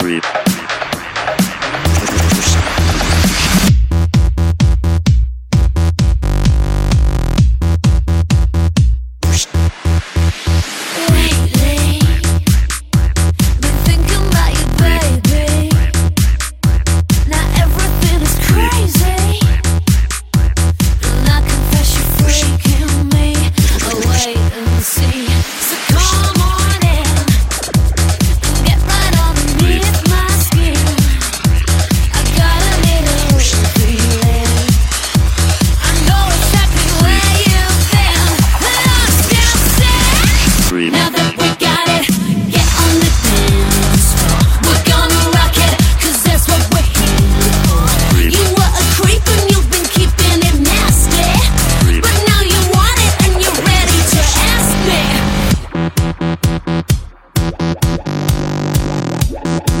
sleep.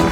Yeah.